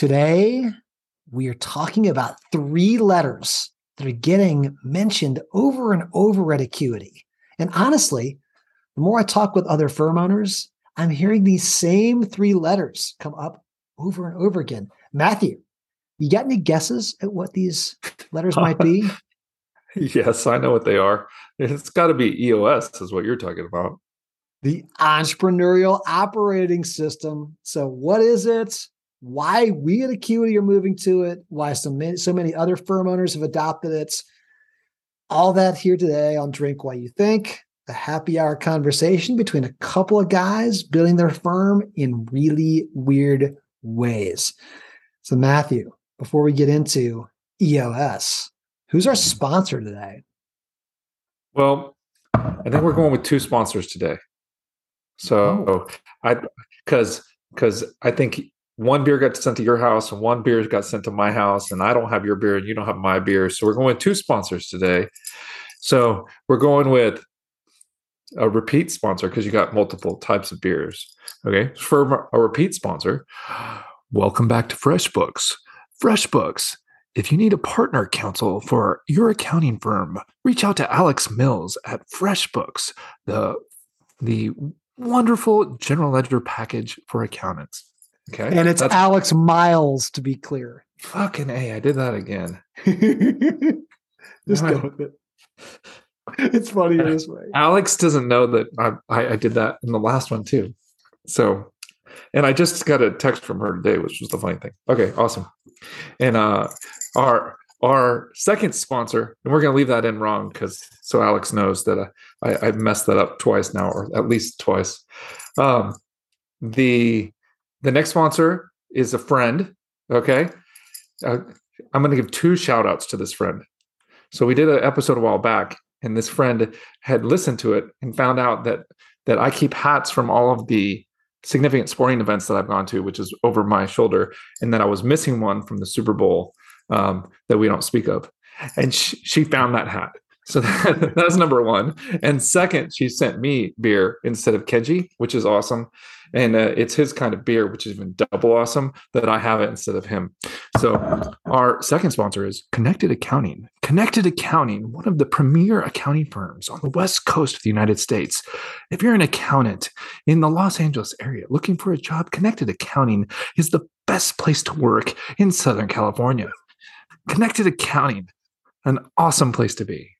Today, we are talking about three letters that are getting mentioned over and over at Acuity. And honestly, the more I talk with other firm owners, I'm hearing these same three letters come up over and over again. Matthew, you got any guesses at what these letters might be? yes, I know what they are. It's got to be EOS, is what you're talking about. The entrepreneurial operating system. So, what is it? Why we at Acuity are moving to it? Why so many, so many other firm owners have adopted it? All that here today on Drink While You Think, a happy hour conversation between a couple of guys building their firm in really weird ways. So, Matthew, before we get into EOS, who's our sponsor today? Well, I think we're going with two sponsors today. So oh. I because because I think one beer got sent to your house and one beer got sent to my house, and I don't have your beer and you don't have my beer. So we're going with two sponsors today. So we're going with a repeat sponsor because you got multiple types of beers. Okay. For a repeat sponsor, welcome back to FreshBooks. FreshBooks. If you need a partner counsel for your accounting firm, reach out to Alex Mills at FreshBooks, the, the wonderful general ledger package for accountants. Okay. And it's That's, Alex Miles to be clear. Fucking A, I did that again. Just go with it. it's funny this way. Alex doesn't know that I, I, I did that in the last one too. So, and I just got a text from her today, which was the funny thing. Okay, awesome. And uh, our our second sponsor, and we're going to leave that in wrong because so Alex knows that uh, I, I messed that up twice now, or at least twice. Um, the the next sponsor is a friend. Okay, uh, I'm going to give two shout outs to this friend. So we did an episode a while back, and this friend had listened to it and found out that that I keep hats from all of the significant sporting events that I've gone to, which is over my shoulder, and that I was missing one from the Super Bowl um, that we don't speak of. And she, she found that hat. So that, that's number one. And second, she sent me beer instead of Kenji, which is awesome and uh, it's his kind of beer, which is even double awesome that I have it instead of him. So our second sponsor is Connected Accounting. Connected Accounting, one of the premier accounting firms on the west coast of the United States. If you're an accountant in the Los Angeles area looking for a job, Connected Accounting is the best place to work in Southern California. Connected Accounting, an awesome place to be.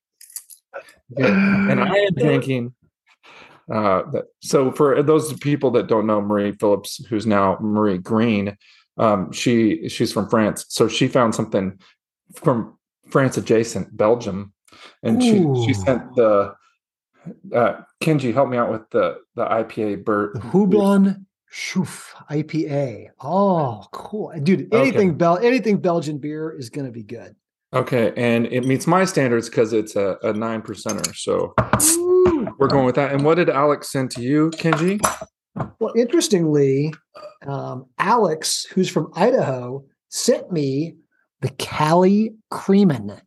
And I am thinking uh, that, so for those people that don't know Marie Phillips, who's now Marie Green, um, she she's from France. So she found something from France adjacent, Belgium, and Ooh. she she sent the uh, Kenji, help me out with the the IPA Bert Houblon Chouffe IPA. Oh, cool, dude! Anything okay. Bel anything Belgian beer is going to be good. Okay, and it meets my standards because it's a, a nine percenter. So we're going with that. And what did Alex send to you, Kenji? Well, interestingly, um, Alex, who's from Idaho, sent me the Cali Creamin.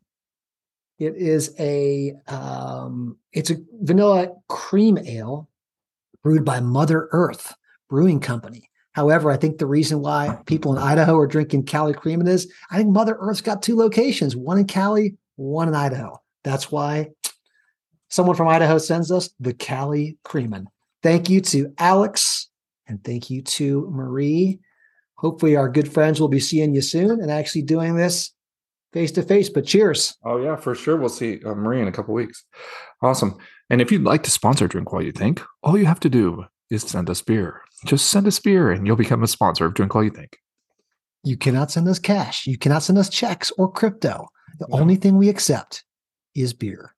It is a um, it's a vanilla cream ale brewed by Mother Earth Brewing Company. However, I think the reason why people in Idaho are drinking Cali Creamin is I think Mother Earth's got two locations, one in Cali, one in Idaho. That's why someone from Idaho sends us the Cali Creamin. Thank you to Alex and thank you to Marie. Hopefully, our good friends will be seeing you soon and actually doing this face to face. But cheers. Oh, yeah, for sure. We'll see uh, Marie in a couple weeks. Awesome. And if you'd like to sponsor Drink While You Think, all you have to do is send us beer. Just send us beer and you'll become a sponsor of Drink While You Think. You cannot send us cash. You cannot send us checks or crypto. The no. only thing we accept is beer.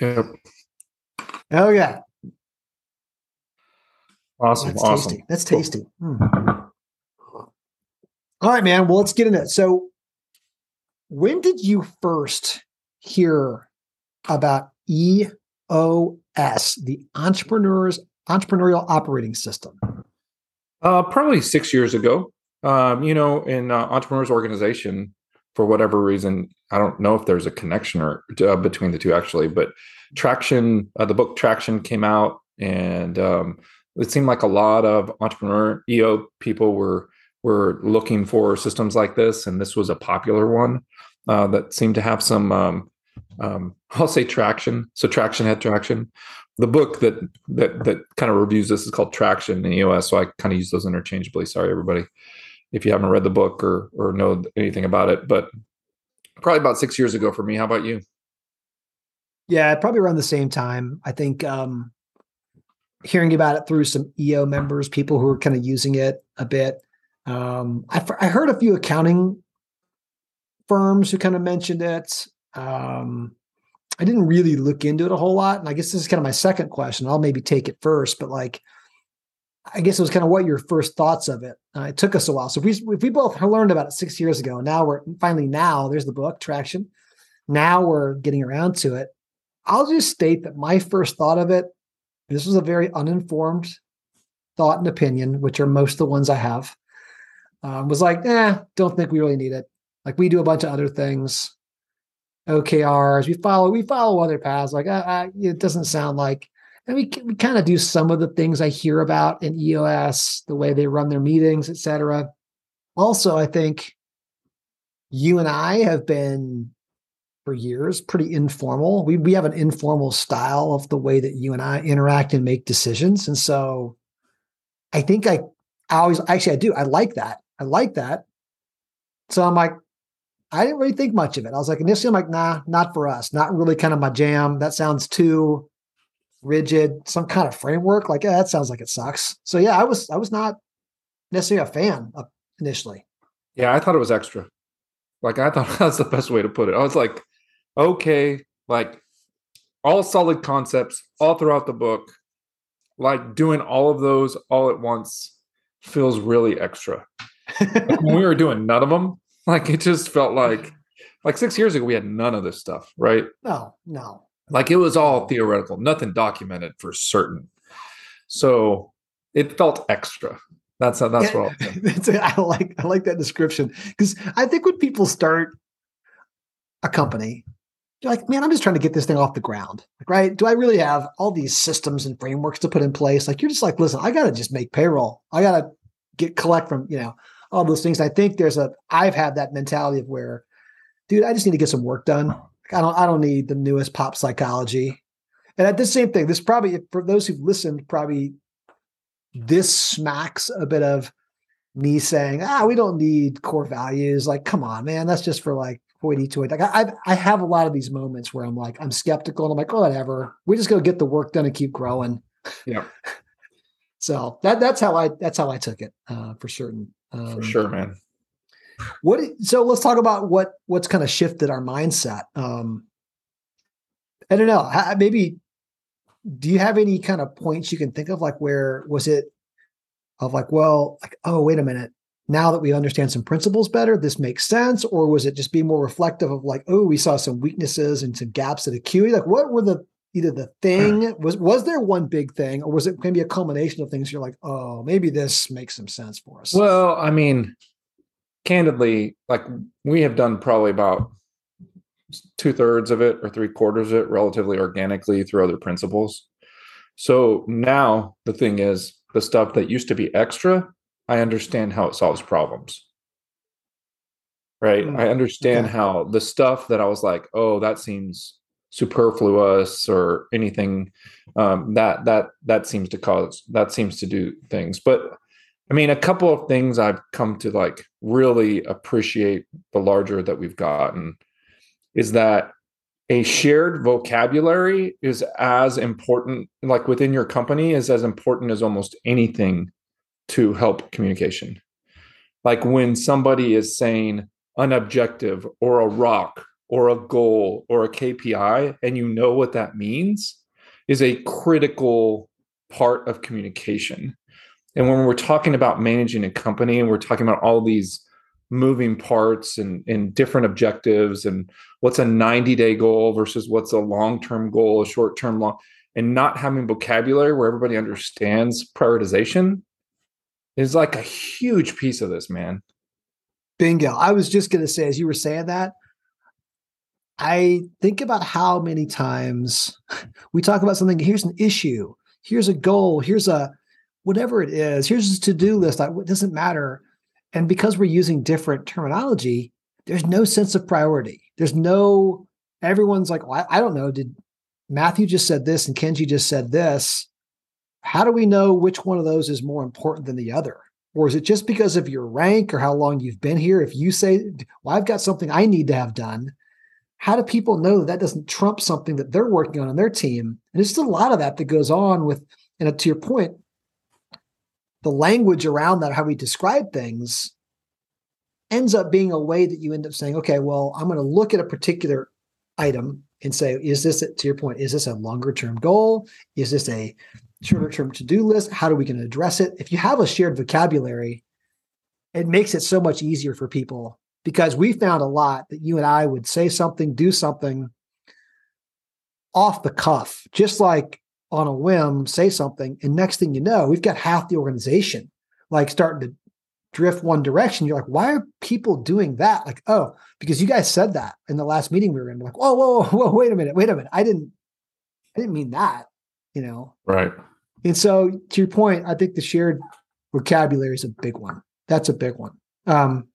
Yep. Oh yeah. Awesome. That's awesome. Tasty. That's tasty. Hmm. All right, man. Well, let's get into it. So, when did you first hear about EOS, the entrepreneurs entrepreneurial operating system? Uh, probably six years ago. Um, you know, in uh, entrepreneurs organization, for whatever reason, I don't know if there's a connection or uh, between the two actually, but Traction, uh, the book Traction came out, and um, it seemed like a lot of entrepreneur EO people were were looking for systems like this, and this was a popular one uh, that seemed to have some, um, um, I'll say traction. So traction had traction. The book that that that kind of reviews this is called Traction in EOS. So I kind of use those interchangeably. Sorry, everybody, if you haven't read the book or or know anything about it. But probably about six years ago for me. How about you? Yeah, probably around the same time. I think um, hearing about it through some EO members, people who are kind of using it a bit. Um, I, I heard a few accounting firms who kind of mentioned it. Um, I didn't really look into it a whole lot. And I guess this is kind of my second question. I'll maybe take it first, but like, I guess it was kind of what your first thoughts of it. Uh, it took us a while. So if we, if we both learned about it six years ago, now we're finally now there's the book traction. Now we're getting around to it. I'll just state that my first thought of it, this was a very uninformed thought and opinion, which are most of the ones I have, um, was like, eh, don't think we really need it. Like we do a bunch of other things, OKRs. We follow we follow other paths. Like it doesn't sound like, and we we kind of do some of the things I hear about in EOS, the way they run their meetings, etc. Also, I think you and I have been for years pretty informal. We we have an informal style of the way that you and I interact and make decisions, and so I think I I always actually I do I like that I like that. So I'm like, I didn't really think much of it. I was like, initially, I'm like, nah, not for us. Not really kind of my jam. That sounds too rigid. Some kind of framework. Like, yeah, that sounds like it sucks. So yeah, I was I was not necessarily a fan of initially. Yeah, I thought it was extra. Like I thought that's the best way to put it. I was like, okay, like all solid concepts all throughout the book. Like doing all of those all at once feels really extra. like when we were doing none of them, like it just felt like like six years ago we had none of this stuff, right? No, no. Like it was all theoretical, nothing documented for certain. So it felt extra. That's how that's what I like. I like that description because I think when people start a company, you're like, man, I'm just trying to get this thing off the ground. Like, right? Do I really have all these systems and frameworks to put in place? Like, you're just like, listen, I got to just make payroll. I got to get collect from you know all those things. I think there's a I've had that mentality of where, dude, I just need to get some work done. I don't I don't need the newest pop psychology. And at the same thing, this probably for those who've listened, probably this smacks a bit of me saying, ah, we don't need core values. Like, come on, man, that's just for like hoity toity. Like I I have a lot of these moments where I'm like, I'm skeptical and I'm like, oh, whatever. We just go get the work done and keep growing. Yeah. so that that's how I that's how I took it uh, for certain. Um, For sure, man. What? So let's talk about what what's kind of shifted our mindset. Um, I don't know. Maybe do you have any kind of points you can think of? Like where was it? Of like, well, like, oh, wait a minute. Now that we understand some principles better, this makes sense. Or was it just be more reflective of like, oh, we saw some weaknesses and some gaps at Acuity? Like, what were the either the thing was was there one big thing or was it maybe a culmination of things you're like oh maybe this makes some sense for us well i mean candidly like we have done probably about two-thirds of it or three quarters of it relatively organically through other principles. So now the thing is the stuff that used to be extra i understand how it solves problems. Right? Mm, i understand okay. how the stuff that i was like oh that seems superfluous or anything um, that that that seems to cause that seems to do things. But i mean a couple of things i've come to like really appreciate the larger that we've gotten is that a shared vocabulary is as important like within your company is as important as almost anything to help communication. Like when somebody is saying an objective or a rock or a goal or a KPI and you know what that means is a critical part of communication. And when we're talking about managing a company and we're talking about all these moving parts and, and different objectives and what's a 90 day goal versus what's a long term goal, a short term long, and not having vocabulary where everybody understands prioritization is like a huge piece of this, man. Bingo. I was just going to say, as you were saying that, I think about how many times we talk about something. Here's an issue. Here's a goal. Here's a whatever it is. Here's a to do list. It doesn't matter. And because we're using different terminology, there's no sense of priority. There's no, everyone's like, well, I don't know. Did Matthew just said this and Kenji just said this? How do we know which one of those is more important than the other? Or is it just because of your rank or how long you've been here? If you say, well, I've got something I need to have done, how do people know that that doesn't trump something that they're working on on their team? And there's just a lot of that that goes on with, and to your point, the language around that, how we describe things, ends up being a way that you end up saying, okay, well, I'm going to look at a particular item and say, is this, to your point, is this a longer term goal? Is this a shorter term to do list? How are we going to address it? If you have a shared vocabulary, it makes it so much easier for people because we found a lot that you and I would say something, do something off the cuff, just like on a whim, say something. And next thing you know, we've got half the organization like starting to drift one direction. You're like, why are people doing that? Like, oh, because you guys said that in the last meeting we were in. We're like, whoa, whoa, whoa, wait a minute, wait a minute. I didn't, I didn't mean that, you know? Right. And so to your point, I think the shared vocabulary is a big one. That's a big one. Um,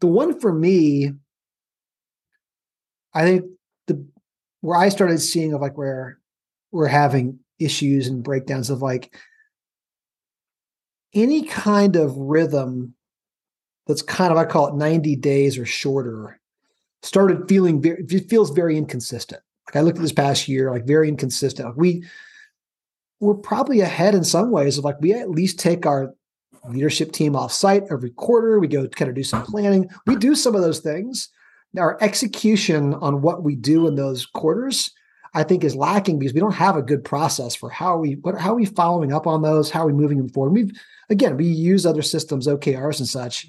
the one for me, I think the where I started seeing of like where we're having issues and breakdowns of like any kind of rhythm that's kind of I call it 90 days or shorter started feeling very it feels very inconsistent. Like I looked at this past year, like very inconsistent. Like we we're probably ahead in some ways of like we at least take our leadership team off site every quarter. We go kind of do some planning. We do some of those things. Our execution on what we do in those quarters, I think, is lacking because we don't have a good process for how we what how are we following up on those? How are we moving them forward? We've again we use other systems, OKRs and such,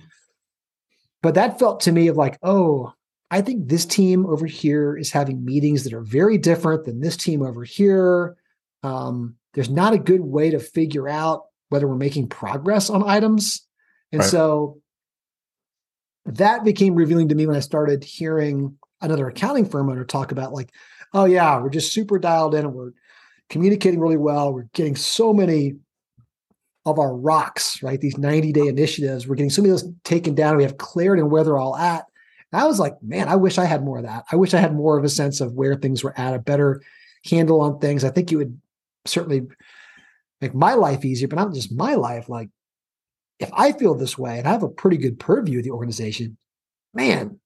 but that felt to me of like, oh, I think this team over here is having meetings that are very different than this team over here. Um, there's not a good way to figure out whether we're making progress on items. And right. so that became revealing to me when I started hearing another accounting firm owner talk about, like, oh, yeah, we're just super dialed in and we're communicating really well. We're getting so many of our rocks, right? These 90 day initiatives, we're getting so many of those taken down. We have clarity on where they're all at. And I was like, man, I wish I had more of that. I wish I had more of a sense of where things were at, a better handle on things. I think it would certainly make my life easier, but not just my life. Like if I feel this way and I have a pretty good purview of the organization, man,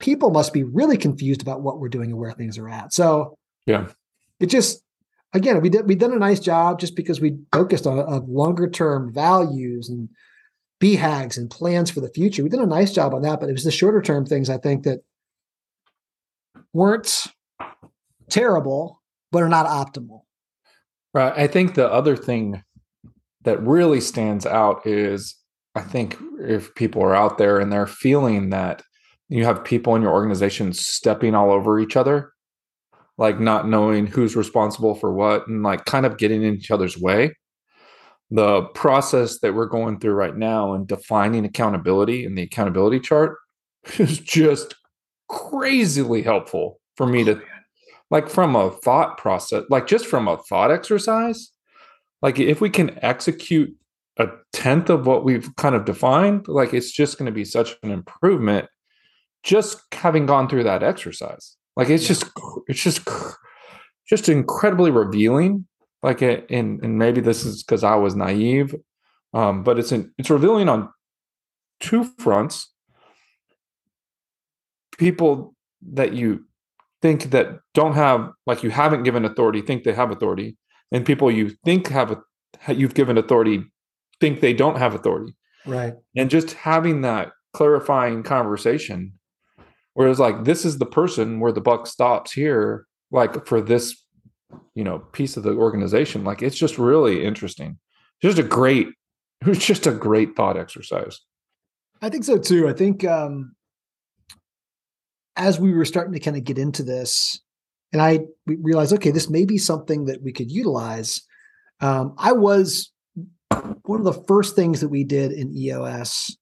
people must be really confused about what we're doing and where things are at. So yeah, it just again we did we done a nice job just because we focused on, on longer term values and BHAGs and plans for the future. We did a nice job on that, but it was the shorter term things I think that weren't terrible, but are not optimal. Right. I think the other thing that really stands out is I think if people are out there and they're feeling that you have people in your organization stepping all over each other, like not knowing who's responsible for what and like kind of getting in each other's way. The process that we're going through right now and defining accountability in the accountability chart is just crazily helpful for me to oh, like from a thought process, like just from a thought exercise, like if we can execute a tenth of what we've kind of defined, like it's just going to be such an improvement just having gone through that exercise. Like it's yeah. just it's just just incredibly revealing. Like it, and and maybe this is because I was naive, um, but it's in, it's revealing on two fronts. People that you think that don't have like you haven't given authority think they have authority. And people you think have a, you've given authority think they don't have authority. Right. And just having that clarifying conversation where it's like this is the person where the buck stops here like for this you know piece of the organization. Like it's just really interesting. Just a great it was just a great thought exercise. I think so too. I think um as we were starting to kind of get into this, and I realized, okay, this may be something that we could utilize. Um, I was one of the first things that we did in EOS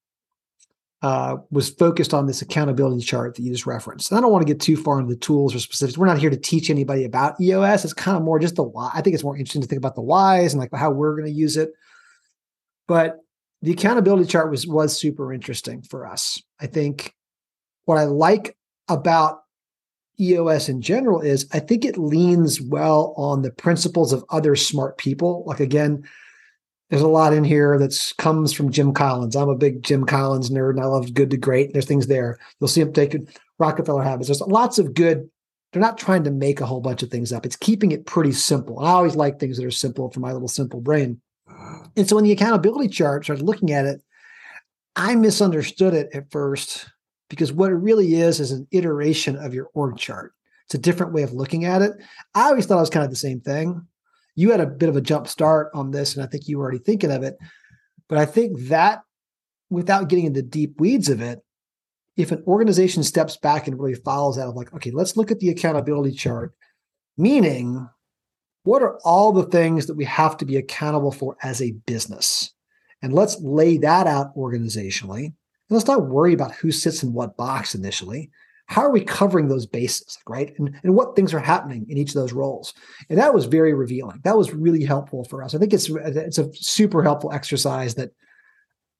uh, was focused on this accountability chart that you just referenced. And I don't want to get too far into the tools or specifics. We're not here to teach anybody about EOS. It's kind of more just the why. I think it's more interesting to think about the whys and like how we're going to use it. But the accountability chart was was super interesting for us. I think what I like about EOS in general is I think it leans well on the principles of other smart people. Like again, there's a lot in here that comes from Jim Collins. I'm a big Jim Collins nerd and I love good to great. There's things there. You'll see him taking Rockefeller habits. There's lots of good. They're not trying to make a whole bunch of things up. It's keeping it pretty simple. I always like things that are simple for my little simple brain. And so when the accountability chart started looking at it, I misunderstood it at first because what it really is is an iteration of your org chart. It's a different way of looking at it. I always thought it was kind of the same thing. You had a bit of a jump start on this, and I think you were already thinking of it. But I think that without getting into deep weeds of it, if an organization steps back and really follows out of like, okay, let's look at the accountability chart, meaning what are all the things that we have to be accountable for as a business? And let's lay that out organizationally. And let's not worry about who sits in what box initially. How are we covering those bases, right? And, and what things are happening in each of those roles? And that was very revealing. That was really helpful for us. I think it's it's a super helpful exercise that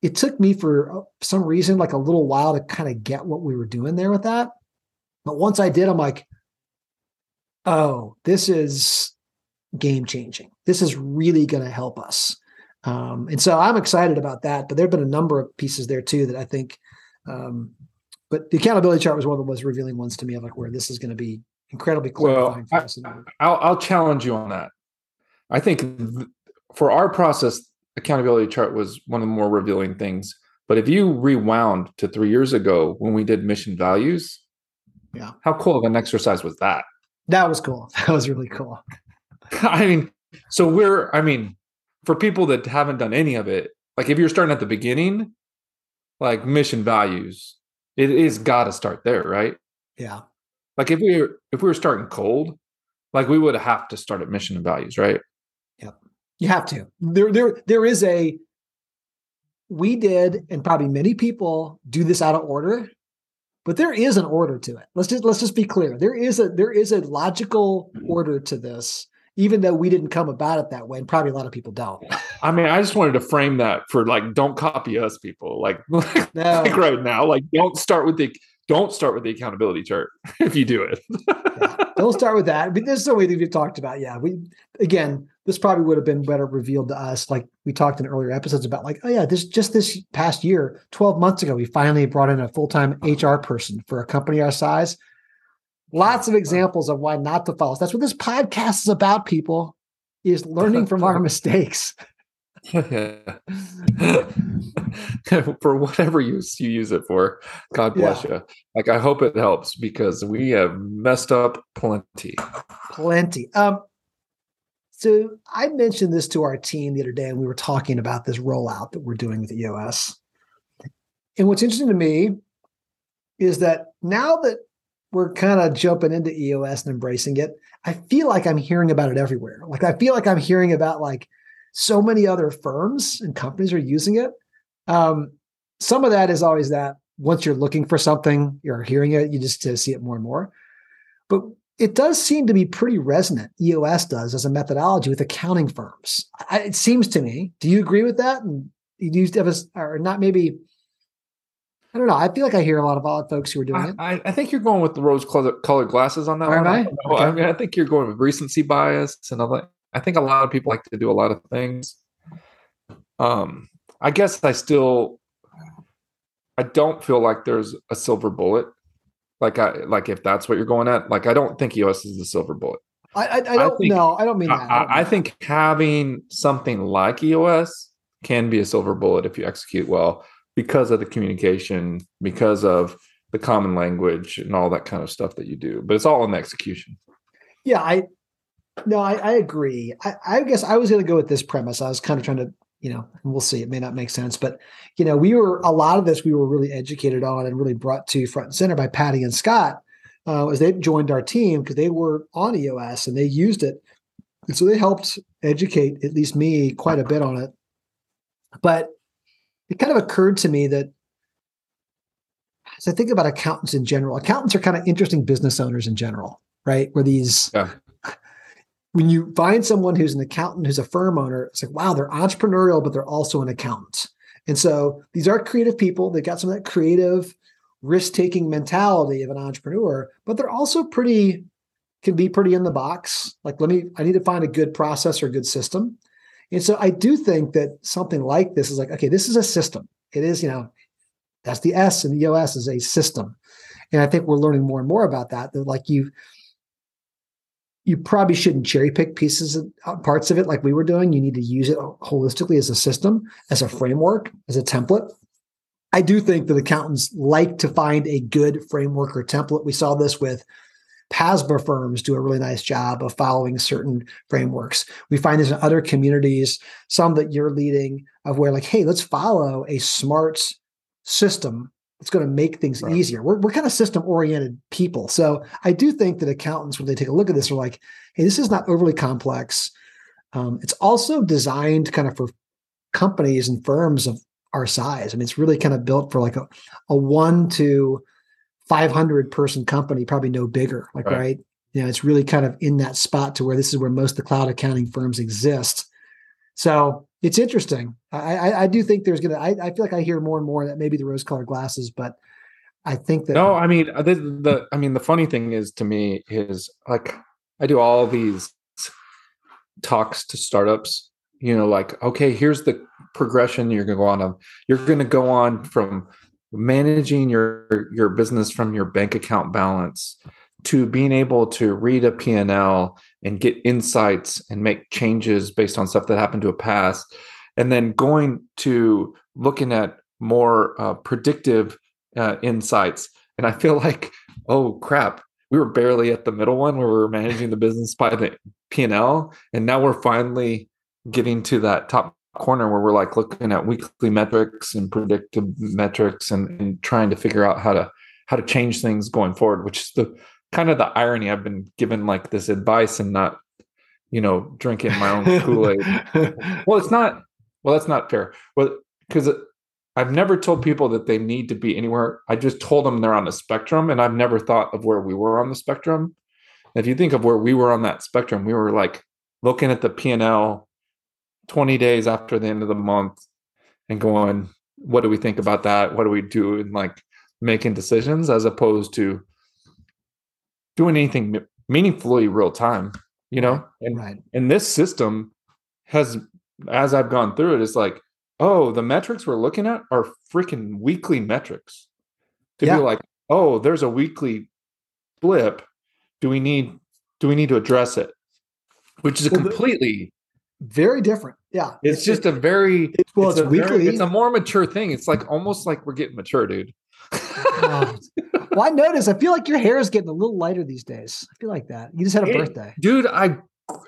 it took me for uh, some reason like a little while to kind of get what we were doing there with that. But once I did, I'm like, oh, this is game changing. This is really going to help us. Um, and so I'm excited about that. But there have been a number of pieces there too that I think. Um, but the accountability chart was one of the most revealing ones to me of like where this is going to be incredibly clarifying well, for us. I, will I'll challenge you on that. I think th- for our process, accountability chart was one of the more revealing things. But if you rewound to three years ago when we did mission values, yeah, how cool of an exercise was that? That was cool. That was really cool. I mean, so we're, I mean, for people that haven't done any of it, like if you're starting at the beginning, like mission values, it is got to start there, right? Yeah. Like if we were, if we were starting cold, like we would have to start at mission and values, right? Yep. You have to. There, there, there is a. We did, and probably many people do this out of order, but there is an order to it. Let's just let's just be clear. There is a there is a logical mm-hmm. order to this even though we didn't come about it that way, and probably a lot of people don't. I mean, I just wanted to frame that for like, don't copy us, people. Like, no. like right now, like, don't start with the don't start with the accountability chart if you do it. yeah, don't start with that. I mean, there's so many things we've talked about. Yeah, we again, this probably would have been better revealed to us, like we talked in earlier episodes about, like, oh yeah, this just this past year, 12 months ago, we finally brought in a full time HR person for a company our size Lots of examples of why not to follow. That's what this podcast is about, people, is learning from our mistakes. for whatever use you use it for, God bless yeah. you. Like I hope it helps because we have messed up plenty. Plenty. Um, so I mentioned this to our team the other day, and we were talking about this rollout that we're doing with the EOS. And what's interesting to me is that now that we're kind of jumping into EOS and embracing it, I feel like I'm hearing about it everywhere. Like I feel like I'm hearing about like so many other firms and companies are using it. Um, some of that is always that once you're looking for something, you're hearing it, you just see it more and more. But it does seem to be pretty resonant. EOS does as a methodology with accounting firms. I, it seems to me. Do you agree with that? And you have a, or not maybe I don't know. I feel like I hear a lot of odd folks who are doing I, it. I, I think you're going with the rose colored glasses on that one. I? Okay. I mean, I think you're going with recency bias and that. I think a lot of people like to do a lot of things. Um, I guess I still, I don't feel like there's a silver bullet. Like I like if that's what you're going at. Like I don't think EOS is the silver bullet. I, I, I don't know. I don't mean that. I, I, I think having something like EOS can be a silver bullet if you execute well because of the communication, because of the common language and all that kind of stuff that you do. But it's all in the execution. Yeah, I no, I, I agree. I, I guess I was going to go with this premise. I was kind of trying to, you know, we'll see. It may not make sense, but you know, we were a lot of this we were really educated on and really brought to front and center by Patty and Scott uh, as they joined our team because they were on EOS and they used it, and so they helped educate at least me quite a bit on it. But it kind of occurred to me that as I think about accountants in general, accountants are kind of interesting business owners in general, right? Where these, yeah. when you find someone who's an accountant, who's a firm owner, it's like, wow, they're entrepreneurial, but they're also an accountant. And so these are creative people. They've got some of that creative, risk taking mentality of an entrepreneur, but they're also pretty, can be pretty in the box. Like, let me, I need to find a good process or a good system. And so I do think that something like this is like, okay, this is a system. It is, you know, that's the S and the EOS is a system. And I think we're learning more and more about that. That like you, you probably shouldn't cherry pick pieces of uh, parts of it like we were doing. You need to use it holistically as a system, as a framework, as a template. I do think that accountants like to find a good framework or template. We saw this with PASBA firms do a really nice job of following certain frameworks. We find this in other communities, some that you're leading, of where like, hey, let's follow a smart system that's going to make things right. easier. We're, we're kind of system oriented people. So I do think that accountants, when they take a look at this, are like, hey, this is not overly complex. Um, it's also designed kind of for companies and firms of our size. I mean, it's really kind of built for like a, a one to 500 person company, probably no bigger. Like, right. right? You know, it's really kind of in that spot to where this is where most of the cloud accounting firms exist. So it's interesting. I, I, I do think there's gonna. I, I feel like I hear more and more that maybe the rose-colored glasses, but I think that. No, I mean uh, the, the I mean the funny thing is to me is like I do all these talks to startups. You know, like okay, here's the progression you're going to go on. You're going to go on from managing your your business from your bank account balance to being able to read a P&L and get insights and make changes based on stuff that happened to a past and then going to looking at more uh, predictive uh, insights. And i feel like oh crap we were barely at the middle one where we were managing the business by the p&l and now we're finally getting to that top corner where we're like looking at weekly metrics and predictive metrics and, and trying to figure out how to how to change things going forward which is the kind of the irony i've been given like this advice and not you know drinking my own kool-aid. Well it's not well that's not fair. Well because i've never told people that they need to be anywhere. I just told them they're on a spectrum and i've never thought of where we were on the spectrum. If you think of where we were on that spectrum we were like looking at the p&l 20 days after the end of the month and going what do we think about that? What do we do and like making decisions as opposed to doing anything meaningfully real time you know? And right. and this system has as i've gone through it is like oh the metrics we're looking at are freaking weekly metrics. To yeah. be like oh there's a weekly blip. Do we need do we need to address it? Which is a completely very different. Yeah. It's, it's just a very it's, well, it's, it's weekly. Very, it's a more mature thing. It's like almost like we're getting mature, dude. oh. Well, I notice. I feel like your hair is getting a little lighter these days. I feel like that. You just had a it, birthday, dude. I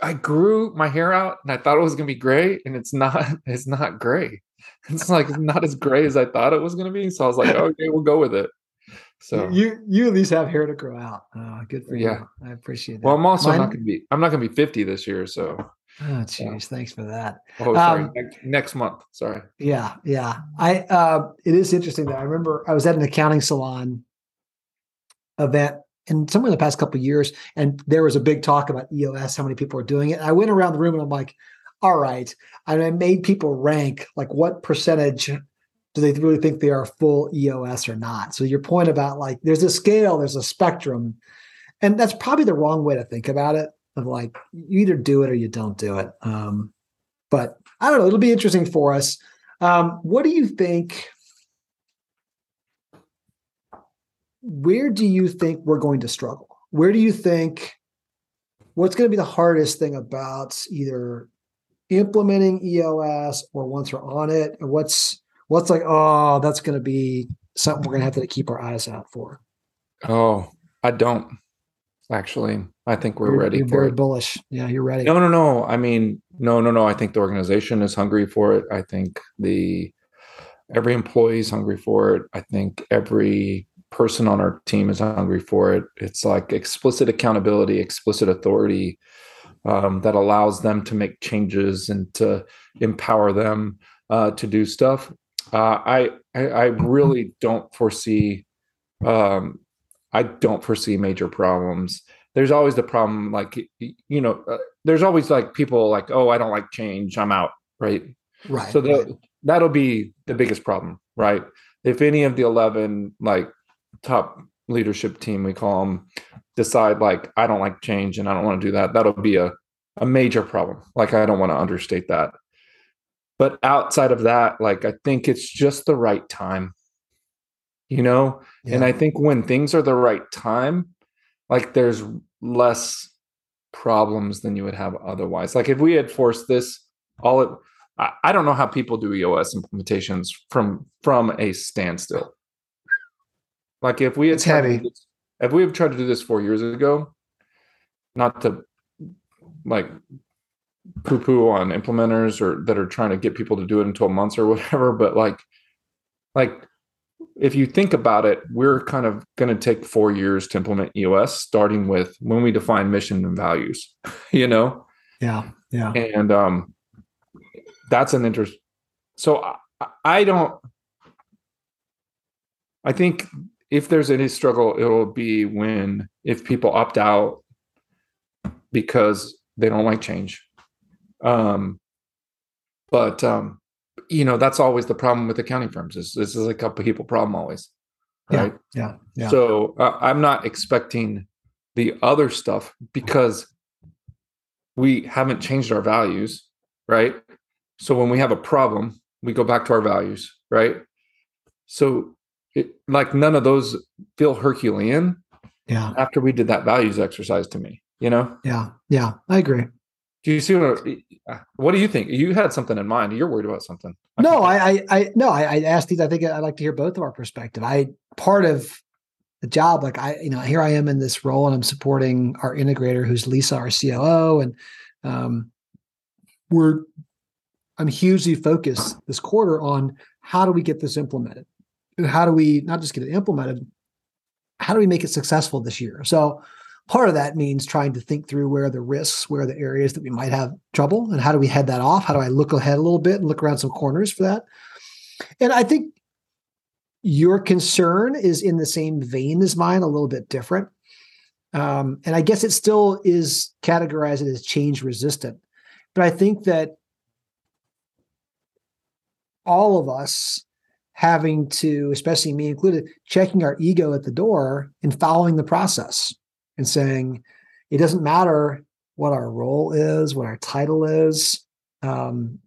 I grew my hair out, and I thought it was gonna be gray, and it's not. It's not gray. It's like not as gray as I thought it was gonna be. So I was like, okay, we'll go with it. So you you at least have hair to grow out. Oh, good for yeah. you. I appreciate that. Well, I'm also Mine, not gonna be. I'm not gonna be 50 this year, so Oh, jeez. Thanks for that. Oh, sorry. Um, next, next, month. Sorry. Yeah. Yeah. I, uh, it is interesting that I remember I was at an accounting salon event and somewhere in the past couple years, and there was a big talk about EOS, how many people are doing it. I went around the room and I'm like, all right. And I made people rank like what percentage do they really think they are full EOS or not? So your point about like there's a scale, there's a spectrum. And that's probably the wrong way to think about it of like you either do it or you don't do it. Um, but I don't know. It'll be interesting for us. Um, what do you think? Where do you think we're going to struggle? Where do you think what's going to be the hardest thing about either implementing EOS or once we're on it? What's what's like, oh, that's going to be something we're going to have to keep our eyes out for? Oh, I don't actually. I think we're you're, ready. You're very it. bullish. Yeah, you're ready. No, no, no. I mean, no, no, no. I think the organization is hungry for it. I think the every employee is hungry for it. I think every person on our team is hungry for it. It's like explicit accountability, explicit authority um, that allows them to make changes and to empower them uh, to do stuff. Uh, I, I, I really don't foresee um, I don't foresee major problems. There's always the problem, like you know, uh, there's always like people like, oh, I don't like change, I'm out, right? Right. So right. that that'll be the biggest problem, right? If any of the 11 like top leadership team we call them decide like I don't like change and I don't want to do that, that'll be a a major problem. Like I don't want to understate that. But outside of that, like I think it's just the right time. You know? And I think when things are the right time, like there's less problems than you would have otherwise. Like if we had forced this all it I, I don't know how people do EOS implementations from from a standstill. Like if we had It's tried to heavy. do this- if we had tried to do this four years ago, not to like poo poo on implementers or that are trying to get people to do it in 12 months or whatever, but like like if you think about it, we're kind of going to take four years to implement EOS, starting with when we define mission and values, you know, yeah. Yeah. and um, that's an interest. So I, I don't. I think if there's any struggle, it will be when if people opt out because they don't like change. Um, but um, you know that's always the problem with accounting firms. Is this is a people problem always, Yeah. right? Yeah. Yeah. So uh, I'm not expecting the other stuff because we haven't changed our values, right? So when we have a problem, we go back to our values, right? So it, like none of those feel Herculean yeah. after we did that values exercise to me, you know? Yeah. Yeah. I agree. Do you see what, what do you think? You had something in mind. You're worried about something. No, I, I, I no, I, I asked these. I think I'd like to hear both of our perspective. I part of the job, like I, you know, here I am in this role, and I'm supporting our integrator, who's Lisa, our COO, and um, we're. I'm hugely focused this quarter on how do we get this implemented, and how do we not just get it implemented, how do we make it successful this year? So part of that means trying to think through where are the risks, where are the areas that we might have trouble, and how do we head that off? How do I look ahead a little bit and look around some corners for that? And I think your concern is in the same vein as mine, a little bit different. Um, and I guess it still is categorized as change resistant. But I think that all of us having to, especially me included, checking our ego at the door and following the process and saying, it doesn't matter what our role is, what our title is. Um,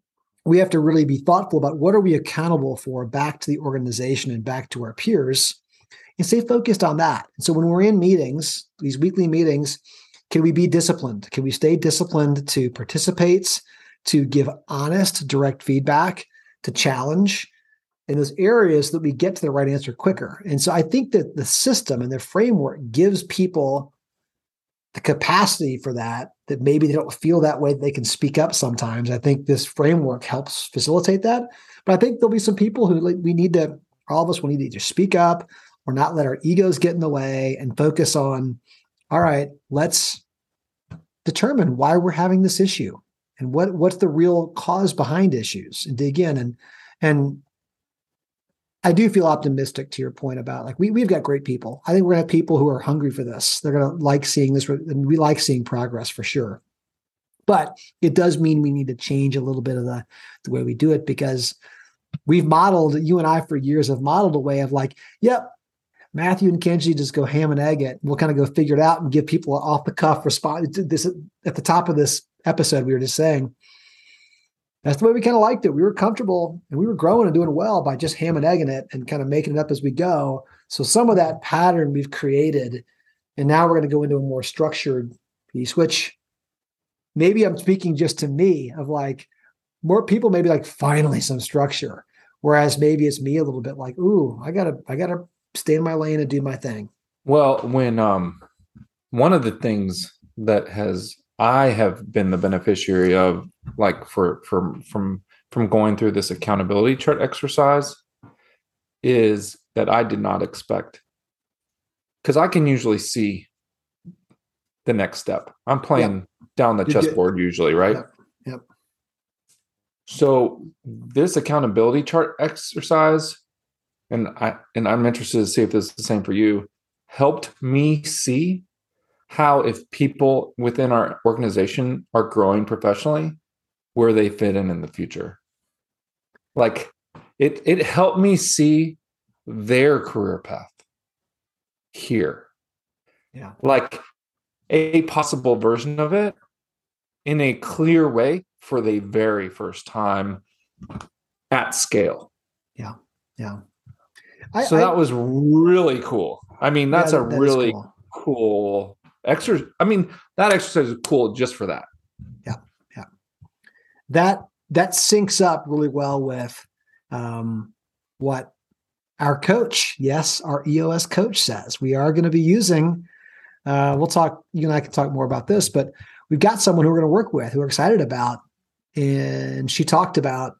we have to really be thoughtful about what are we accountable for back to the organization and back to our peers and stay focused on that. And so when we're in meetings, these weekly meetings, can we be disciplined? Can we stay disciplined to participate, to give honest, direct feedback, to challenge in those areas that we get to the right answer quicker? And so I think that the system and the framework gives people the capacity for that that maybe they don't feel that way they can speak up sometimes. I think this framework helps facilitate that. But i think there'll be some people who like, we need to all of us will need to either speak up or not let our egos get in the way and focus on all right let's determine why we're having this issue and what what's the real cause behind issues. And dig in and and I do feel optimistic to your point about like we we've got great people. I think we're gonna have people who are hungry for this. They're gonna like seeing this, and we like seeing progress for sure. But it does mean we need to change a little bit of the the way we do it because we've modeled you and I for years have modeled a way of like, yep, Matthew and Kenji just go ham and egg it. We'll kind of go figure it out and give people an off the cuff response. This at the top of this episode, we were just saying that's the way we kind of liked it. We were comfortable and we were growing and doing well by just ham and egging it and kind of making it up as we go. So some of that pattern we've created, and now we're going to go into a more structured piece, which maybe I'm speaking just to me of like more people maybe like finally some structure. Whereas maybe it's me a little bit like, ooh, I gotta, I gotta stay in my lane and do my thing. Well, when um one of the things that has I have been the beneficiary of like for for from from going through this accountability chart exercise is that I did not expect because I can usually see the next step. I'm playing down the chessboard usually, right? Yep. Yep. So this accountability chart exercise, and I and I'm interested to see if this is the same for you, helped me see how if people within our organization are growing professionally, where they fit in in the future. like it it helped me see their career path here. Yeah. Like a possible version of it in a clear way for the very first time at scale. Yeah. Yeah. I, so I, that was really cool. I mean, that's yeah, a that really cool. cool exercise. I mean, that exercise is cool just for that. Yeah. Yeah. That that syncs up really well with um, what our coach, yes, our EOS coach says. We are going to be using, uh, we'll talk, you and I can talk more about this, but we've got someone who we're going to work with who we're excited about. And she talked about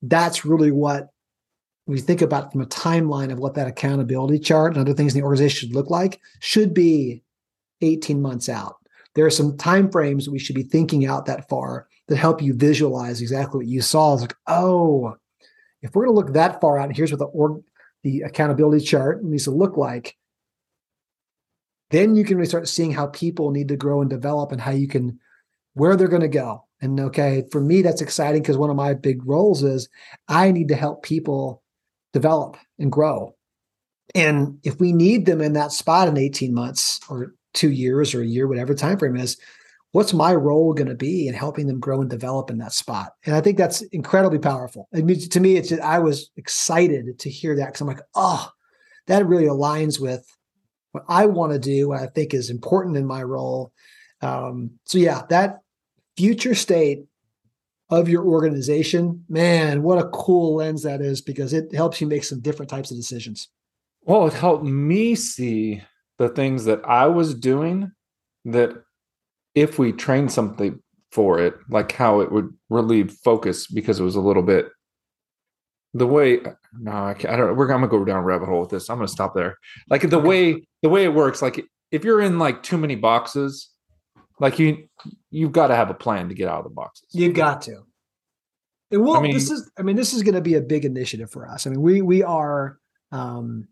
that's really what we think about from a timeline of what that accountability chart and other things in the organization should look like should be 18 months out. There are some time frames we should be thinking out that far that help you visualize exactly what you saw. It's like, oh, if we're going to look that far out, and here's what the org, the accountability chart needs to look like, then you can really start seeing how people need to grow and develop and how you can where they're going to go. And okay, for me, that's exciting because one of my big roles is I need to help people develop and grow. And if we need them in that spot in 18 months or two years or a year, whatever time frame is, what's my role going to be in helping them grow and develop in that spot? And I think that's incredibly powerful. I mean, to me, it's just, I was excited to hear that because I'm like, oh, that really aligns with what I want to do, what I think is important in my role. Um, so yeah, that future state of your organization, man, what a cool lens that is because it helps you make some different types of decisions. Well, it helped me see the things that I was doing that if we train something for it, like how it would relieve focus because it was a little bit the way no I, I don't we're gonna go down a rabbit hole with this. I'm gonna stop there. Like the way the way it works like if you're in like too many boxes like you you've got to have a plan to get out of the boxes You've got to and well I mean, this is i mean this is going to be a big initiative for us i mean we we are um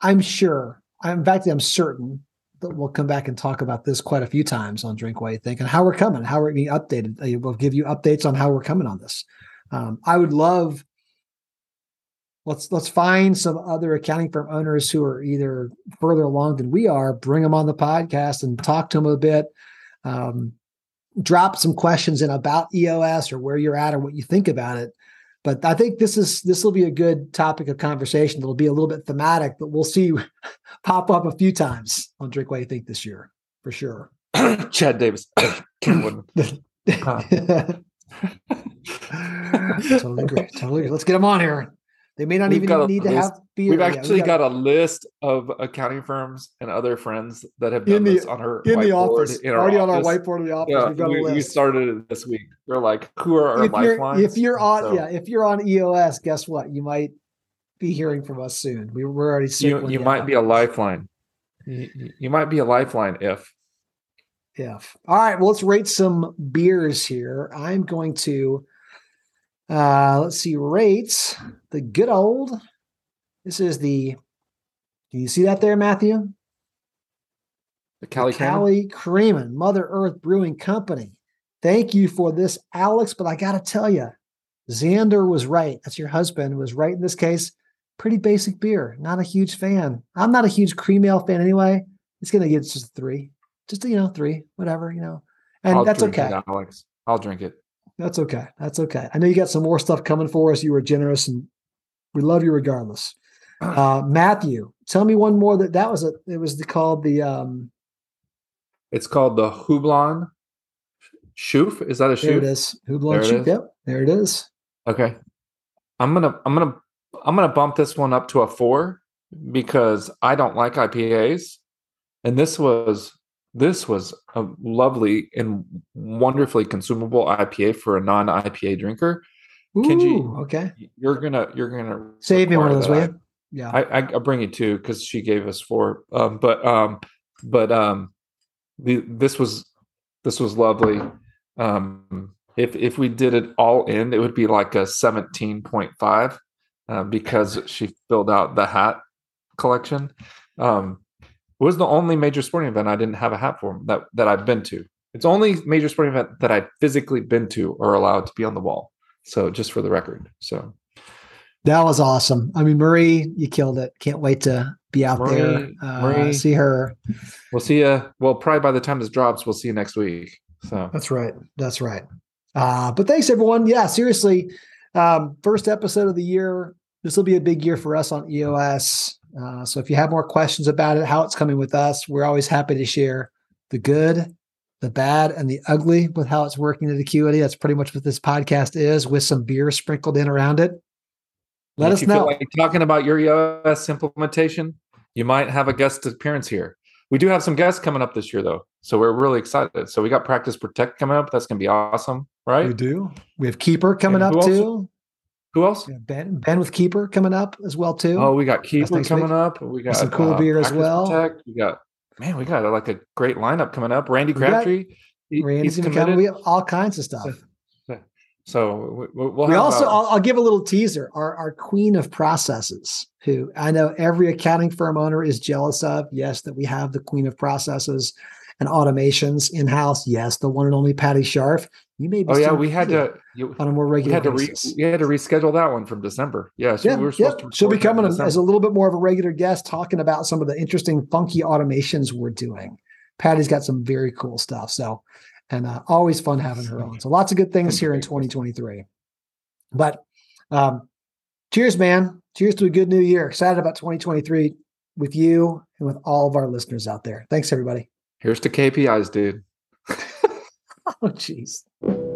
i'm sure I'm, in fact i'm certain that we'll come back and talk about this quite a few times on Drink While You Think and how we're coming, how we're being updated. We'll give you updates on how we're coming on this. Um, I would love let's let's find some other accounting firm owners who are either further along than we are, bring them on the podcast and talk to them a bit. Um, drop some questions in about EOS or where you're at or what you think about it. But I think this is this will be a good topic of conversation. It'll be a little bit thematic, but we'll see pop up a few times on Drink While You Think this year for sure. Chad Davis, totally agree. Totally agree. Let's get them on here. They may not we've even need to have beer. We've actually yeah, we got, got, a list of accounting firms and other friends that have done the, this on her in the office. In already office. on our whiteboard in the office. Yeah, we've got we, a list. we started it this week. They're like, who are our if lifelines? You're, if you're on, so. yeah, if you're on EOS, guess what? You might be hearing from us soon. We, we're already. You, you might be a lifeline. You, you might be a lifeline if. If. All right. Well, let's rate some beers here. I'm going to uh, let's see, rates the good old. This is the. Can you see that there, Matthew? The Cali, Cali Creamin, Mother Earth Brewing Company. Thank you for this, Alex. But I got to tell you, Xander was right. That's your husband was right in this case. Pretty basic beer. Not a huge fan. I'm not a huge cream ale fan anyway. It's gonna get just three, just you know three, whatever you know, and I'll that's okay. It, Alex, I'll drink it. That's okay. That's okay. I know you got some more stuff coming for us. You were generous, and we love you regardless. Uh, Matthew, tell me one more. That that was a. It was the, called the. um It's called the Houblon Chouffe. Is that a Chouffe? There it is. Houblon Chouffe. Yep. There it is. Okay. I'm gonna. I'm gonna. I'm gonna bump this one up to a four because I don't like IPAs, and this was this was a lovely and wonderfully consumable IPA for a non-IPA drinker. Ooh, Kenji, okay. You're gonna you're gonna save me one of those, will you? Yeah, I, I will bring you two because she gave us four. Um, but um, but um, the, this was this was lovely. Um, if if we did it all in, it would be like a seventeen point five, uh, because she filled out the hat collection. Um, was the only major sporting event I didn't have a hat for that that I've been to. It's only major sporting event that I've physically been to or allowed to be on the wall. So just for the record. So that was awesome. I mean, Marie, you killed it. Can't wait to be out Marie, there, uh, Marie. see her. we'll see you. Well, probably by the time this drops, we'll see you next week. So That's right. That's right. Uh, but thanks, everyone. Yeah, seriously. Um, first episode of the year. This will be a big year for us on EOS. Uh, so if you have more questions about it, how it's coming with us, we're always happy to share the good, the bad, and the ugly with how it's working at Acuity. That's pretty much what this podcast is, with some beer sprinkled in around it. Let if us you feel know. like talking about your EOS implementation, you might have a guest appearance here. We do have some guests coming up this year, though, so we're really excited. So we got Practice Protect coming up. That's going to be awesome, right? We do. We have Keeper coming up too. Who else? Ben, ben with Keeper coming up as well too. Oh, we got Keeper coming week. up. We got some cool uh, beer as well. Protect. We got man, we got like a great lineup coming up. Randy Crabtree, he- Randy's he's gonna come. We have all kinds of stuff. So we, we'll we also uh, I'll, I'll give a little teaser our, our queen of processes who i know every accounting firm owner is jealous of yes that we have the queen of processes and automations in-house yes the one and only patty sharf you may be oh yeah, we had to. You, on a more we regular had to re, we had to reschedule that one from December. Yeah, so yeah, we were yeah. to. she'll be record that in coming as a little bit more of a regular guest talking about some of the interesting funky automations we're doing patty's got some very cool stuff so and uh, always fun having her on so lots of good things here in 2023 but um, cheers, man. Cheers to a good new year. Excited about 2023 with you and with all of our listeners out there. Thanks, everybody. Here's to KPIs, dude. Oh, jeez thank you